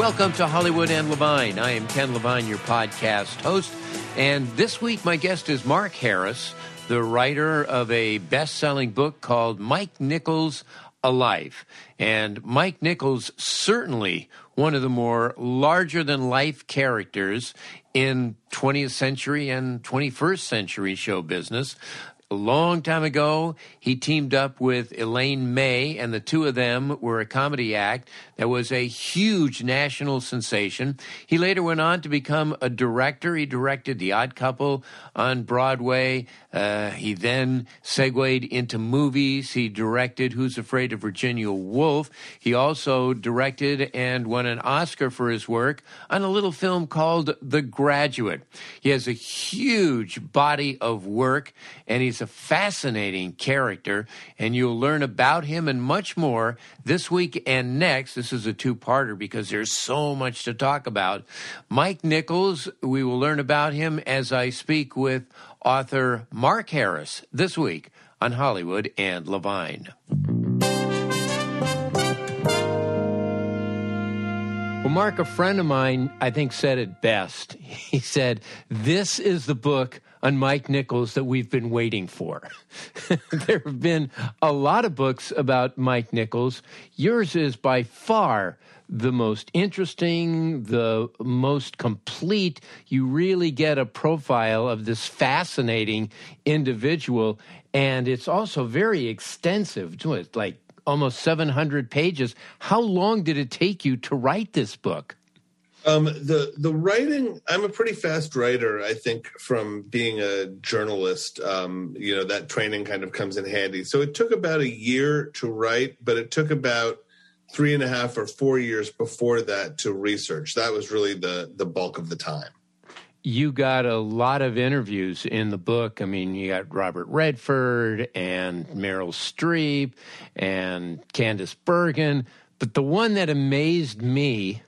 Welcome to Hollywood and Levine. I am Ken Levine, your podcast host. And this week, my guest is Mark Harris, the writer of a best selling book called Mike Nichols A Life. And Mike Nichols, certainly one of the more larger than life characters in 20th century and 21st century show business. A long time ago, he teamed up with Elaine May, and the two of them were a comedy act that was a huge national sensation. He later went on to become a director. He directed The Odd Couple on Broadway. Uh, he then segued into movies. He directed Who's Afraid of Virginia Woolf. He also directed and won an Oscar for his work on a little film called The Graduate. He has a huge body of work, and he's a fascinating character, and you'll learn about him and much more this week and next. This is a two parter because there's so much to talk about. Mike Nichols, we will learn about him as I speak with author Mark Harris this week on Hollywood and Levine. Well, Mark, a friend of mine, I think, said it best. He said, This is the book on Mike Nichols that we've been waiting for. there have been a lot of books about Mike Nichols. Yours is by far the most interesting, the most complete. You really get a profile of this fascinating individual. And it's also very extensive. It's like almost 700 pages. How long did it take you to write this book? Um, the the writing, I'm a pretty fast writer. I think from being a journalist, um, you know, that training kind of comes in handy. So it took about a year to write, but it took about three and a half or four years before that to research. That was really the the bulk of the time you got a lot of interviews in the book. I mean, you got Robert Redford and Meryl Streep and Candice Bergen. But the one that amazed me,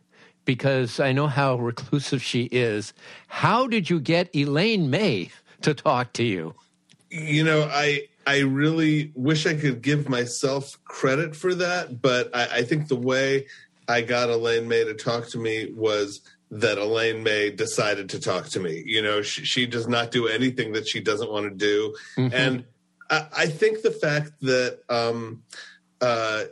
because I know how reclusive she is, how did you get Elaine May to talk to you? You know, I I really wish I could give myself credit for that, but I, I think the way I got Elaine May to talk to me was that Elaine May decided to talk to me. You know, she, she does not do anything that she doesn't want to do, mm-hmm. and I, I, think the fact that um, uh,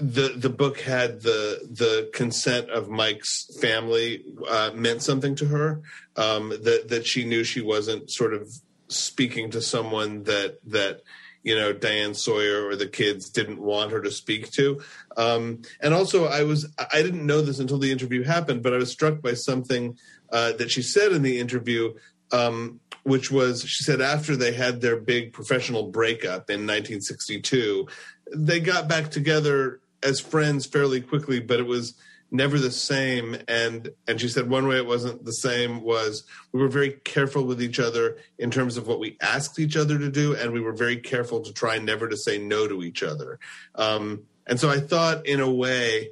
the the book had the the consent of Mike's family uh, meant something to her. Um, that that she knew she wasn't sort of speaking to someone that that you know Diane Sawyer or the kids didn't want her to speak to. Um, and also, I was I didn't know this until the interview happened, but I was struck by something uh, that she said in the interview, um, which was she said after they had their big professional breakup in 1962, they got back together as friends fairly quickly, but it was never the same. And and she said one way it wasn't the same was we were very careful with each other in terms of what we asked each other to do and we were very careful to try never to say no to each other. Um, and so i thought in a way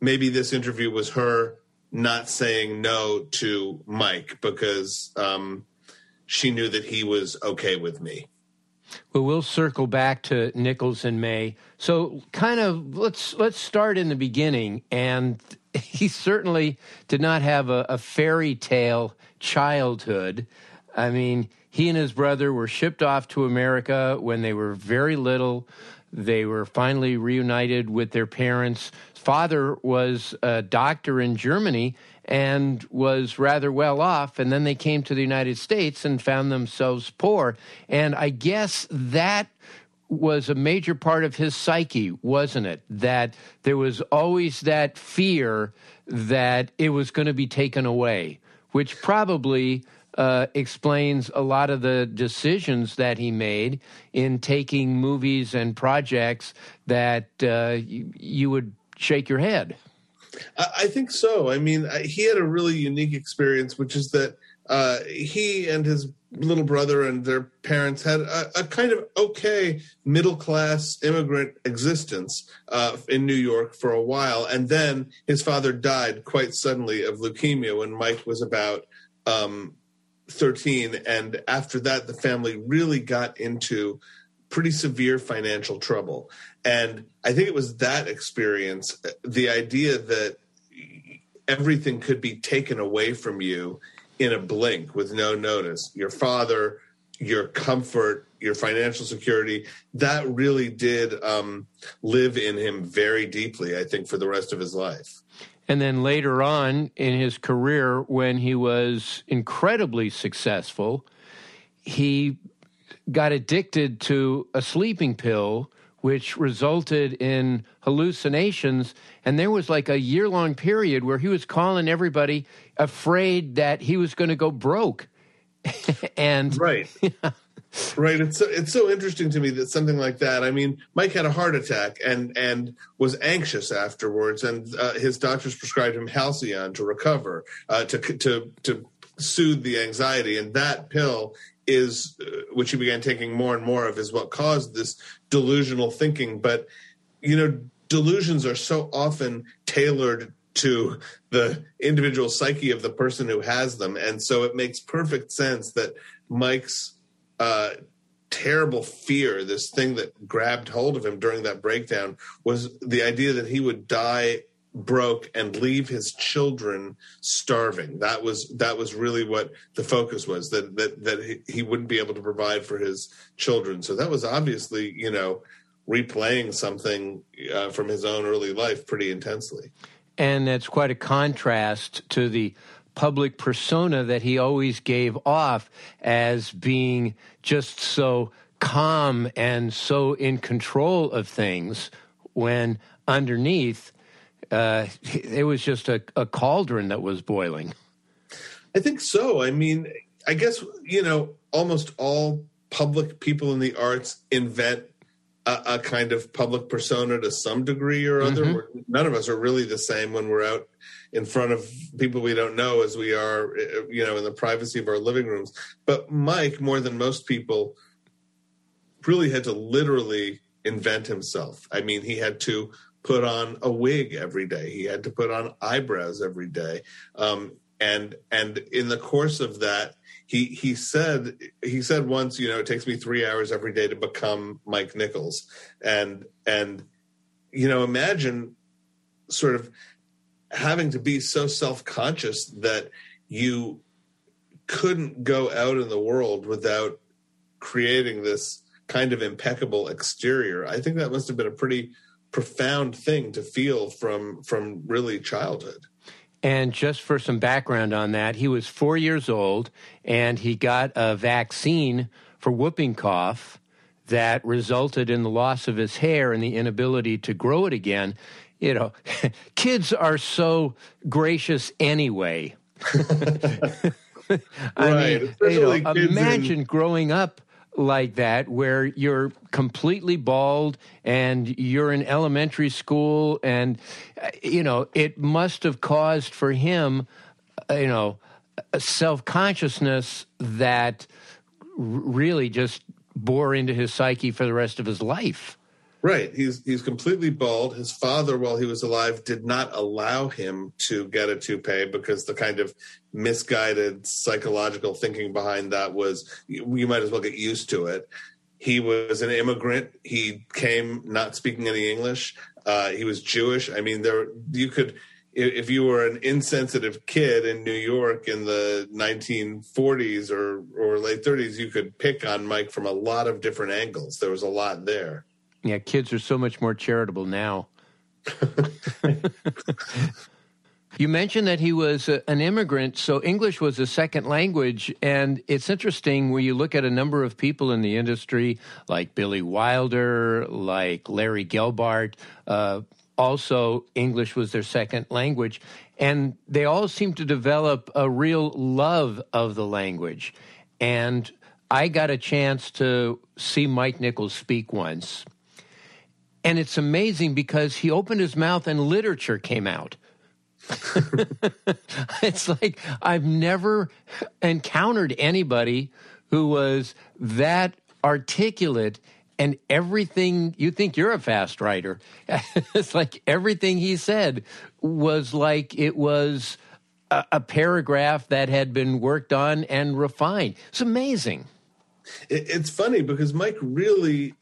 maybe this interview was her not saying no to mike because um, she knew that he was okay with me Well, we'll circle back to Nichols and May. So, kind of let's let's start in the beginning. And he certainly did not have a, a fairy tale childhood. I mean, he and his brother were shipped off to America when they were very little. They were finally reunited with their parents. Father was a doctor in Germany and was rather well off. And then they came to the United States and found themselves poor. And I guess that was a major part of his psyche, wasn't it? That there was always that fear that it was going to be taken away, which probably uh, explains a lot of the decisions that he made in taking movies and projects that uh, you, you would shake your head. I think so. I mean, he had a really unique experience, which is that uh, he and his little brother and their parents had a, a kind of okay middle class immigrant existence uh, in New York for a while. And then his father died quite suddenly of leukemia when Mike was about um, 13. And after that, the family really got into pretty severe financial trouble. And I think it was that experience, the idea that everything could be taken away from you in a blink with no notice. Your father, your comfort, your financial security, that really did um, live in him very deeply, I think, for the rest of his life. And then later on in his career, when he was incredibly successful, he got addicted to a sleeping pill, which resulted in hallucinations. And there was like a year long period where he was calling everybody afraid that he was going to go broke. and right. Right. It's so, it's so interesting to me that something like that. I mean, Mike had a heart attack and and was anxious afterwards, and uh, his doctors prescribed him Halcion to recover, uh, to to to soothe the anxiety. And that pill is, uh, which he began taking more and more of, is what caused this delusional thinking. But you know, delusions are so often tailored to the individual psyche of the person who has them. And so it makes perfect sense that Mike's uh, terrible fear, this thing that grabbed hold of him during that breakdown, was the idea that he would die broke and leave his children starving. That was that was really what the focus was that that that he wouldn't be able to provide for his children. So that was obviously you know replaying something uh, from his own early life pretty intensely. And that's quite a contrast to the public persona that he always gave off as being just so calm and so in control of things when underneath uh, it was just a, a cauldron that was boiling. I think so. I mean, I guess, you know, almost all public people in the arts invent a, a, kind of public persona to some degree or other. Mm-hmm. None of us are really the same when we're out in front of people we don't know as we are, you know, in the privacy of our living rooms. But Mike, more than most people, really had to literally invent himself. I mean, he had to put on a wig every day. He had to put on eyebrows every day. Um, and and in the course of that, he he said he said once, you know, it takes me three hours every day to become Mike Nichols. And and you know, imagine sort of having to be so self-conscious that you couldn't go out in the world without creating this kind of impeccable exterior. I think that must have been a pretty profound thing to feel from from really childhood. And just for some background on that, he was four years old and he got a vaccine for whooping cough that resulted in the loss of his hair and the inability to grow it again. You know, kids are so gracious anyway. I right. mean, you know, imagine in- growing up like that where you're completely bald and you're in elementary school and uh, you know it must have caused for him uh, you know a self-consciousness that really just bore into his psyche for the rest of his life Right. He's he's completely bald. His father, while he was alive, did not allow him to get a toupee because the kind of misguided psychological thinking behind that was you, you might as well get used to it. he was an immigrant. He came not speaking any English. Uh, he was Jewish. I mean, there you could if you were an insensitive kid in New York in the 1940s or or late 30s, you could pick on Mike from a lot of different angles. There was a lot there. Yeah, kids are so much more charitable now. you mentioned that he was a, an immigrant, so English was a second language. And it's interesting when you look at a number of people in the industry, like Billy Wilder, like Larry Gelbart, uh, also English was their second language. And they all seem to develop a real love of the language. And I got a chance to see Mike Nichols speak once. And it's amazing because he opened his mouth and literature came out. it's like I've never encountered anybody who was that articulate and everything you think you're a fast writer. it's like everything he said was like it was a, a, paragraph that had been worked on and refined. It's amazing. It, it's funny because Mike really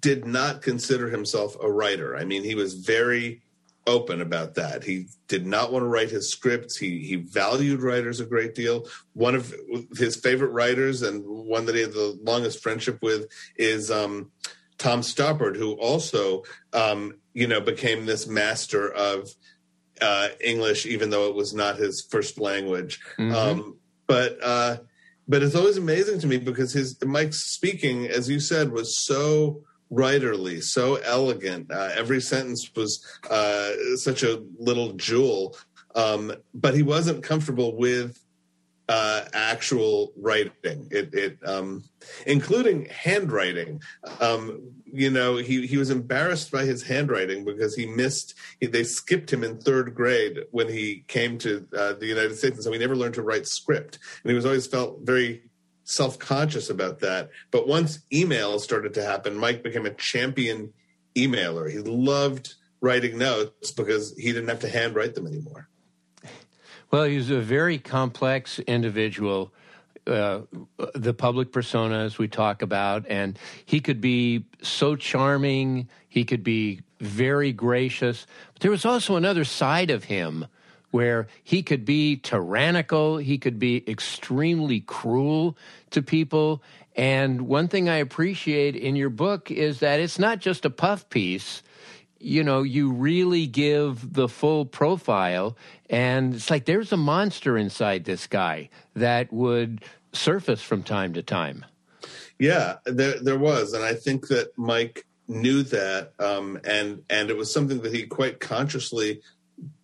did not consider himself a writer. I mean, he was very open about that. He did not want to write his scripts. He he valued writers a great deal. One of his favorite writers and one that he had the longest friendship with is um, Tom Stoppard, who also um, you know became this master of uh, English, even though it was not his first language. Mm-hmm. Um, but uh, but it's always amazing to me because his Mike's speaking, as you said, was so writerly, so elegant. Uh, every sentence was uh, such a little jewel. Um, but he wasn't comfortable with uh, actual writing, it, it um, including handwriting. Um, you know, he, he was embarrassed by his handwriting because he missed. He, they skipped him in third grade when he came to uh, the United States, and so he never learned to write script. And he was always felt very self conscious about that. But once email started to happen, Mike became a champion emailer. He loved writing notes because he didn't have to handwrite them anymore. Well, he's a very complex individual. Uh, the public persona, as we talk about, and he could be so charming. He could be very gracious. But there was also another side of him where he could be tyrannical, he could be extremely cruel to people. And one thing I appreciate in your book is that it's not just a puff piece. You know, you really give the full profile, and it's like there's a monster inside this guy that would surface from time to time. Yeah, there there was, and I think that Mike knew that, um, and and it was something that he quite consciously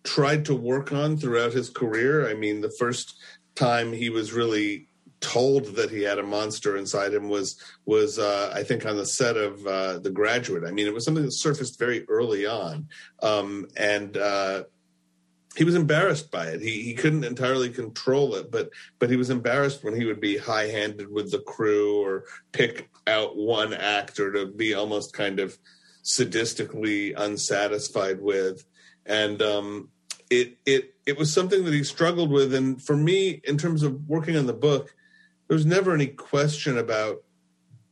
tried to work on throughout his career. I mean, the first time he was really told that he had a monster inside him was was uh, I think on the set of uh, The Graduate. I mean, it was something that surfaced very early on, um, and uh, he was embarrassed by it. He he couldn't entirely control it, but but he was embarrassed when he would be high handed with the crew or pick out one actor to be almost kind of sadistically unsatisfied with and um, it it it was something that he struggled with. And for me, in terms of working on the book, there was never any question about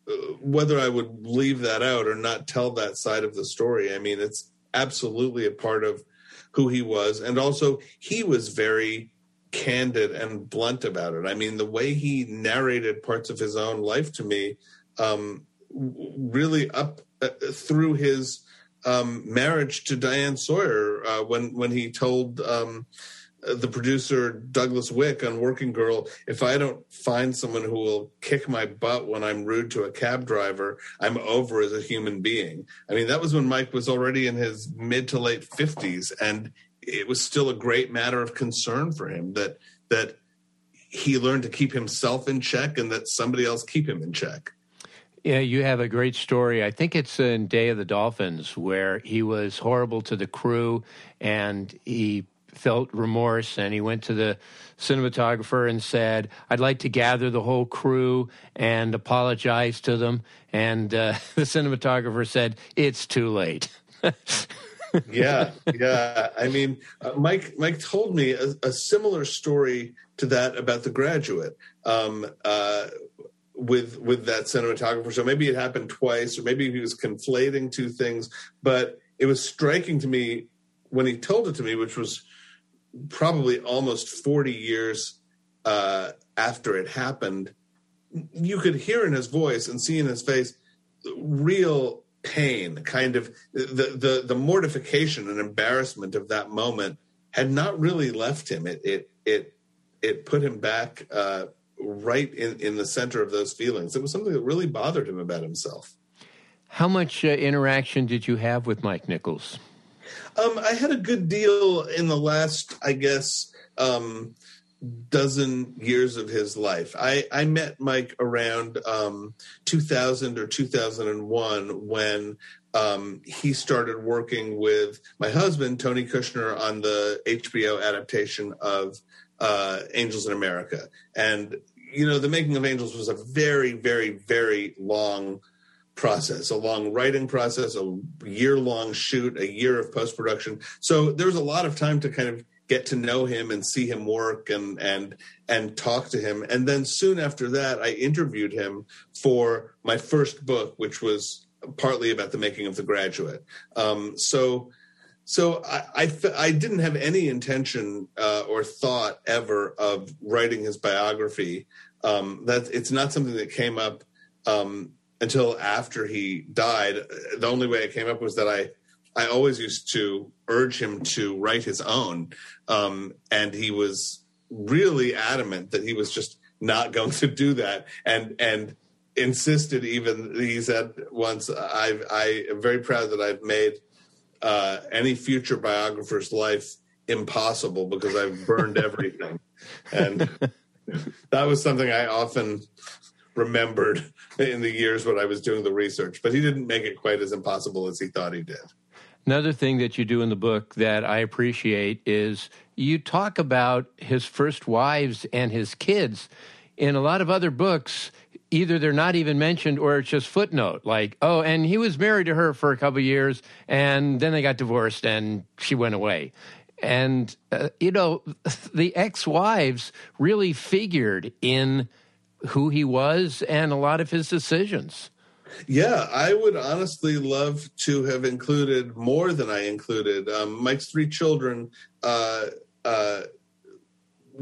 uh, whether I would leave that out or not tell that side of the story. I mean, it's absolutely a part of who he was, and also he was very candid and blunt about it. I mean, the way he narrated parts of his own life to me, um, really up uh, through his um, marriage to Diane Sawyer uh, when when he told um, the producer Douglas Wick on Working Girl, if I don't find someone who will kick my butt when I'm rude to a cab driver, I'm over as a human being. I mean, that was when Mike was already in his mid to late fifties, and it was still a great matter of concern for him that that he learned to keep himself in check and that somebody else keep him in check. Yeah, you have a great story. I think it's in Day of the Dolphins where he was horrible to the crew and he felt remorse and he went to the cinematographer and said, I'd like to gather the whole crew and apologize to them. And uh, the cinematographer said, It's too late. yeah, yeah. I mean, uh, Mike Mike told me a, a, similar story to that about the graduate. Um, uh, with with that cinematographer. So maybe it happened twice, or maybe he was conflating two things. But it was striking to me when he told it to me, which was probably almost forty years uh, after it happened. You could hear in his voice and see in his face real pain, kind of the the the mortification and embarrassment of that moment had not really left him. It it it it put him back uh, right in in the center of those feelings. It was something that really bothered him about himself. How much uh, interaction did you have with Mike Nichols? Um, I had a good deal in the last, I guess, um, dozen years of his life. I, I met Mike around um, 2000 or 2001 when um, he started working with my husband, Tony Kushner, on the HBO adaptation of uh, Angels in America. And, you know, the making of Angels was a very, very, very long process, a long writing process, a year long shoot, a year of post production. So there was a lot of time to kind of get to know him and see him work and and and talk to him. And then soon after that, I interviewed him for my first book, which was partly about the making of The Graduate. Um, so. So I, I, I, didn't have any intention uh, or thought ever of writing his biography. Um, that it's not something that came up um, until after he died. The only way it came up was that I I always used to urge him to write his own, um, and he was really adamant that he was just not going to do that, and and insisted even he said once I I am very proud that I've made uh, any future biographer's life impossible because I've burned everything, and that was something I often remembered in the years when I was doing the research. But he didn't make it quite as impossible as he thought he did. Another thing that you do in the book that I appreciate is you talk about his first wives and his kids. In a lot of other books, either they're not even mentioned or it's just footnote like oh and he was married to her for a couple years and then they got divorced and she went away and uh, you know the ex-wives really figured in who he was and a lot of his decisions yeah, I would honestly love to have included more than I included. Um, Mike's three children uh, uh,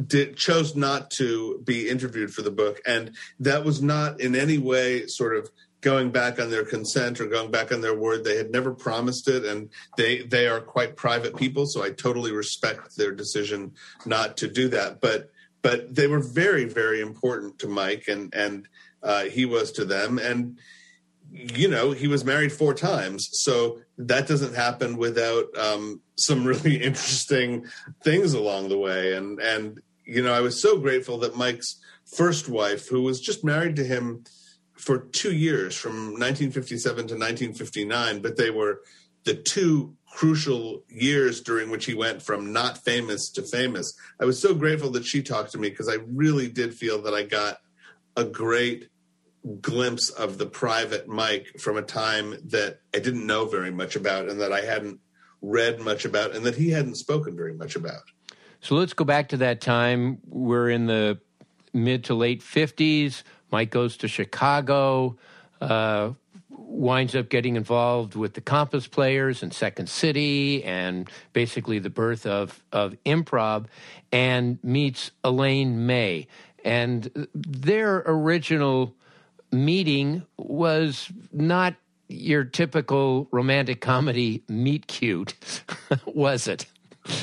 did, chose not to be interviewed for the book, and that was not in any way sort of going back on their consent or going back on their word. They had never promised it, and they they are quite private people, so I totally respect their decision not to do that. But but they were very very important to Mike, and and uh, he was to them, and you know, he was married four times. So that doesn't happen without um, some really interesting things along the way. And, and, you know, I was so grateful that Mike's first wife, who was just married to him for two years from 1957 to 1959, but they were the two crucial years during which he went from not famous to famous. I was so grateful that she talked to me because I really did feel that I got a great glimpse of the private Mike from a time that I didn't know very much about and that I hadn't read much about and that he hadn't spoken very much about. So let's go back to that time. We're in the mid to late 50s. Mike goes to Chicago, uh, winds up getting involved with the Compass Players and Second City, and basically the birth of, of improv, and meets Elaine May. And their original meeting was not your typical romantic comedy meet cute, was it?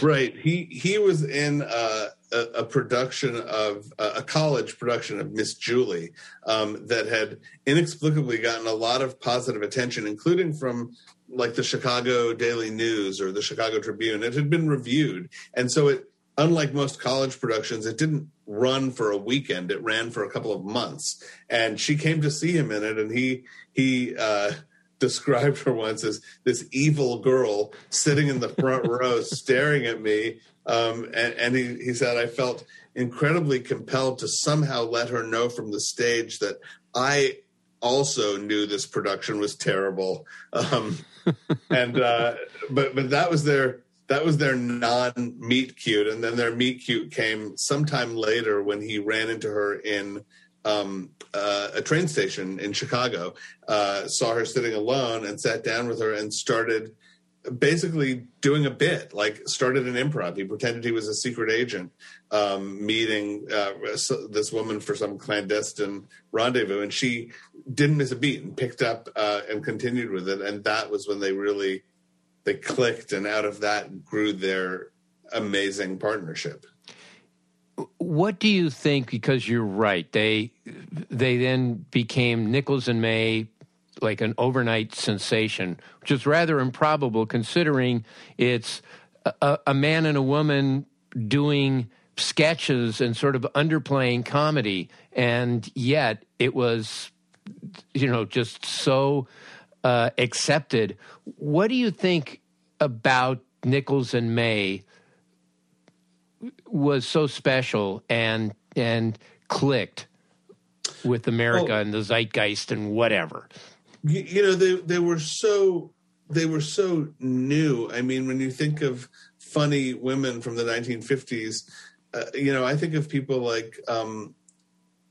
Right. He he was in uh, a, a, production of uh, a college production of Miss Julie um, that had inexplicably gotten a lot of positive attention, including from like the Chicago Daily News or the Chicago Tribune. It had been reviewed, and so it unlike most college productions, it didn't run for a weekend. It ran for a couple of months. And she came to see him in it, and he he uh, described her once as this evil girl sitting in the front row, staring at me. Um, and, and he, he said, I felt incredibly compelled to somehow let her know from the stage that I also knew this production was terrible. Um, and uh, but but that was their that was their non meet cute. And then their meet cute came sometime later when he ran into her in um, uh, a train station in Chicago, uh, saw her sitting alone, and sat down with her and started basically doing a bit like started an improv. He pretended he was a secret agent um, meeting uh, this woman for some clandestine rendezvous. And she didn't miss a beat and picked up uh, and continued with it. And that was when they really they clicked and out of that grew their amazing partnership. What do you think because you're right they they then became nichols and may like an overnight sensation, which is rather improbable considering it's a, a man and a woman doing sketches and sort of underplaying comedy, and yet it was, you know, just so uh, accepted. What do you think about Nichols and May was so special and and clicked with America and the zeitgeist and whatever? you, you know they they were so they were so new. I mean, when you think of funny women from the 1950s, uh, you know, I think of people like um,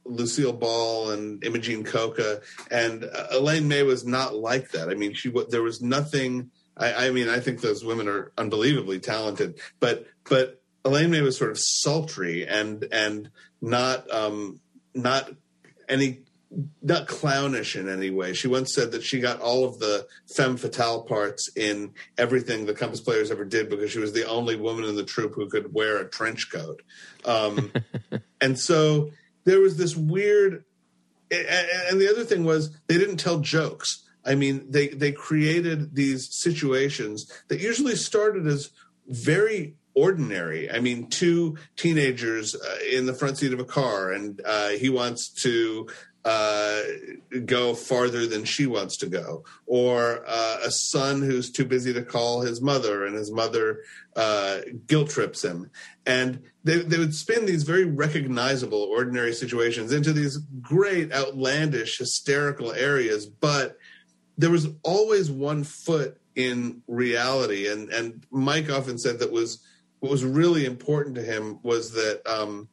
Lucille Ball and Imogene Coca, and uh, Elaine May was not like that. I mean, she there was nothing. I, I mean, I think those women are unbelievably talented, but but Elaine May was sort of sultry and and not um, not any not clownish in any way. She once said that she got all of the femme fatale parts in everything the Compass Players ever did because she was the only woman in the troupe who could wear a trench coat. Um, and so there was this weird. And the other thing was they didn't tell jokes. I mean, they they created these situations that usually started as very ordinary. I mean, two teenagers uh, in the front seat of a car, and uh, he wants to uh, go farther than she wants to go, or uh, a son who's too busy to call his mother, and his mother uh, guilt trips him. And they, they would spin these very recognizable, ordinary situations into these great, outlandish, hysterical areas, but there was always one foot in reality. And and Mike often said that was what was really important to him was that. Um,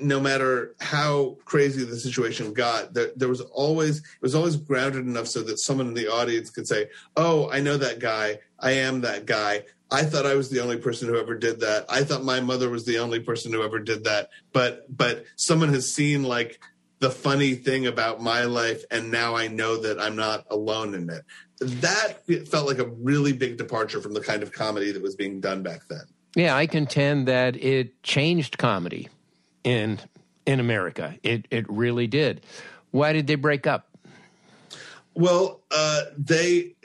no matter how crazy the situation got, there, there, was always it was always grounded enough so that someone in the audience could say, "Oh, I know that guy. I am that guy. I thought I was the only person who ever did that. I thought my mother was the only person who ever did that. But but someone has seen like the funny thing about my life, and now I know that I'm not alone in it. That felt like a really big departure from the kind of comedy that was being done back then. Yeah, I contend that it changed comedy in in America. It it really did. Why did they break up? Well, uh, they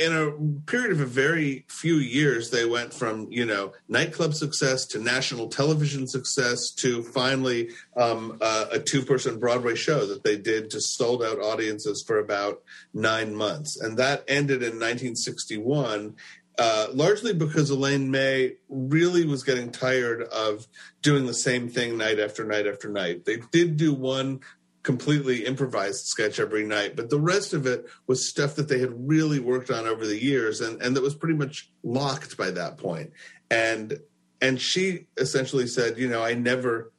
in a period of a very few years, they went from you know nightclub success to national television success to finally um, uh, a two-person Broadway show that they did to sold out audiences for about nine months, and that ended in 1961. Uh, largely because Elaine May really was getting tired of doing the same thing night after night after night. They did do one completely improvised sketch every night, but the rest of it was stuff that they had really worked on over the years and, and that was pretty much locked by that point. And and she essentially said, you know, I never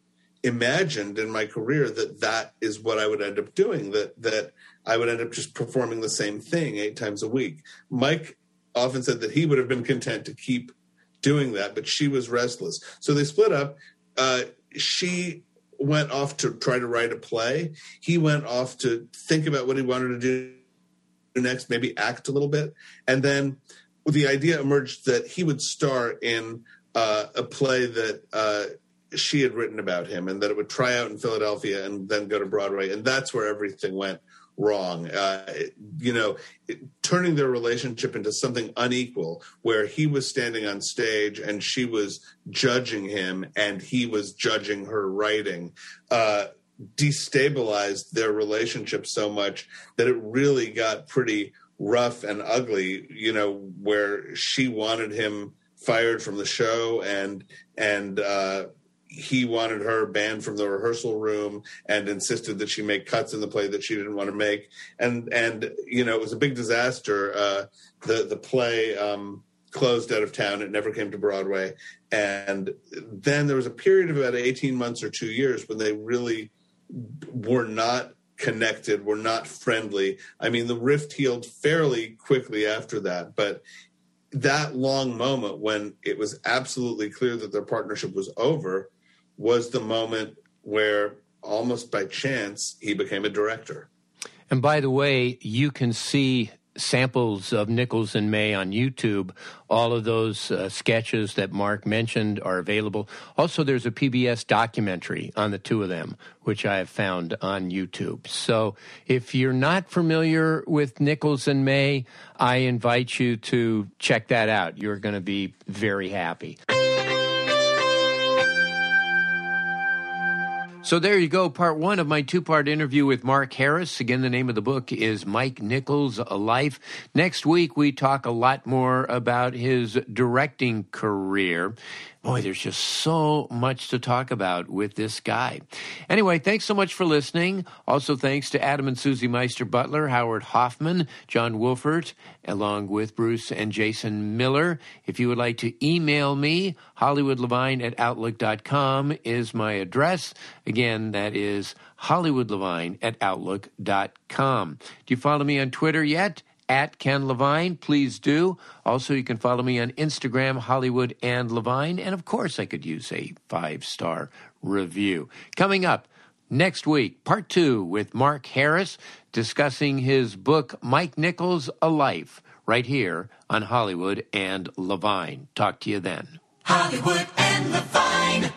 imagined in my career that that is what I would end up doing, that that I would end up just performing the same thing eight times a week. Mike often said that he would have been content to keep doing that, but she was restless. So they split up. Uh, she went off to try to write a play. He went off to think about what he wanted to do next, maybe act a little bit. And then the idea emerged that he would star in uh, a play that uh, she had written about him and that it would try out in Philadelphia and then go to Broadway. And that's where everything went wrong. Uh, you know, turning their relationship into something unequal, where he was standing on stage and she was judging him and he was judging her writing. Uh, destabilized their relationship so much that it really got pretty rough and ugly you know where she wanted him fired from the show and and uh he wanted her banned from the rehearsal room and insisted that she make cuts in the play that she didn't want to make. And and you know it was a big disaster. Uh, the the play um, closed out of town. It never came to broadway. And then there was a period of about 18 months or two years when they really were not connected, were not friendly. I mean, the rift healed fairly quickly after that, but that long moment when it was absolutely clear that their partnership was over was the moment where almost by chance he became a director. And by the way, you can see samples of Nichols and May on YouTube. All of those uh, sketches that Mark mentioned are available. Also, there's a PBS documentary on the two of them, which I have found on YouTube. So if you're not familiar with Nichols and May, I invite you to check that out. You're going to be very happy. So there you go, part one of my two part interview with Mark Harris. Again, the name of the book is Mike Nichols, A Life. Next week, we talk a lot more about his directing career. Boy, there's just so much to talk about with this guy. Anyway, thanks so much for listening. Also, thanks to Adam and Susie Meister Butler, Howard Hoffman, John Wolfert, along with Bruce and Jason Miller. If you would like to email me, HollywoodLevine at Outlook.com is my address. Again, that is HollywoodLevine at Outlook.com. Do you follow me on Twitter yet? At Ken Levine. Please do. Also, you can follow me on Instagram, Hollywood and Levine. And of course, I could use a five star review. Coming up next week, part two with Mark Harris discussing his book, Mike Nichols, A Life, right here on Hollywood and Levine. Talk to you then. Hollywood and Levine.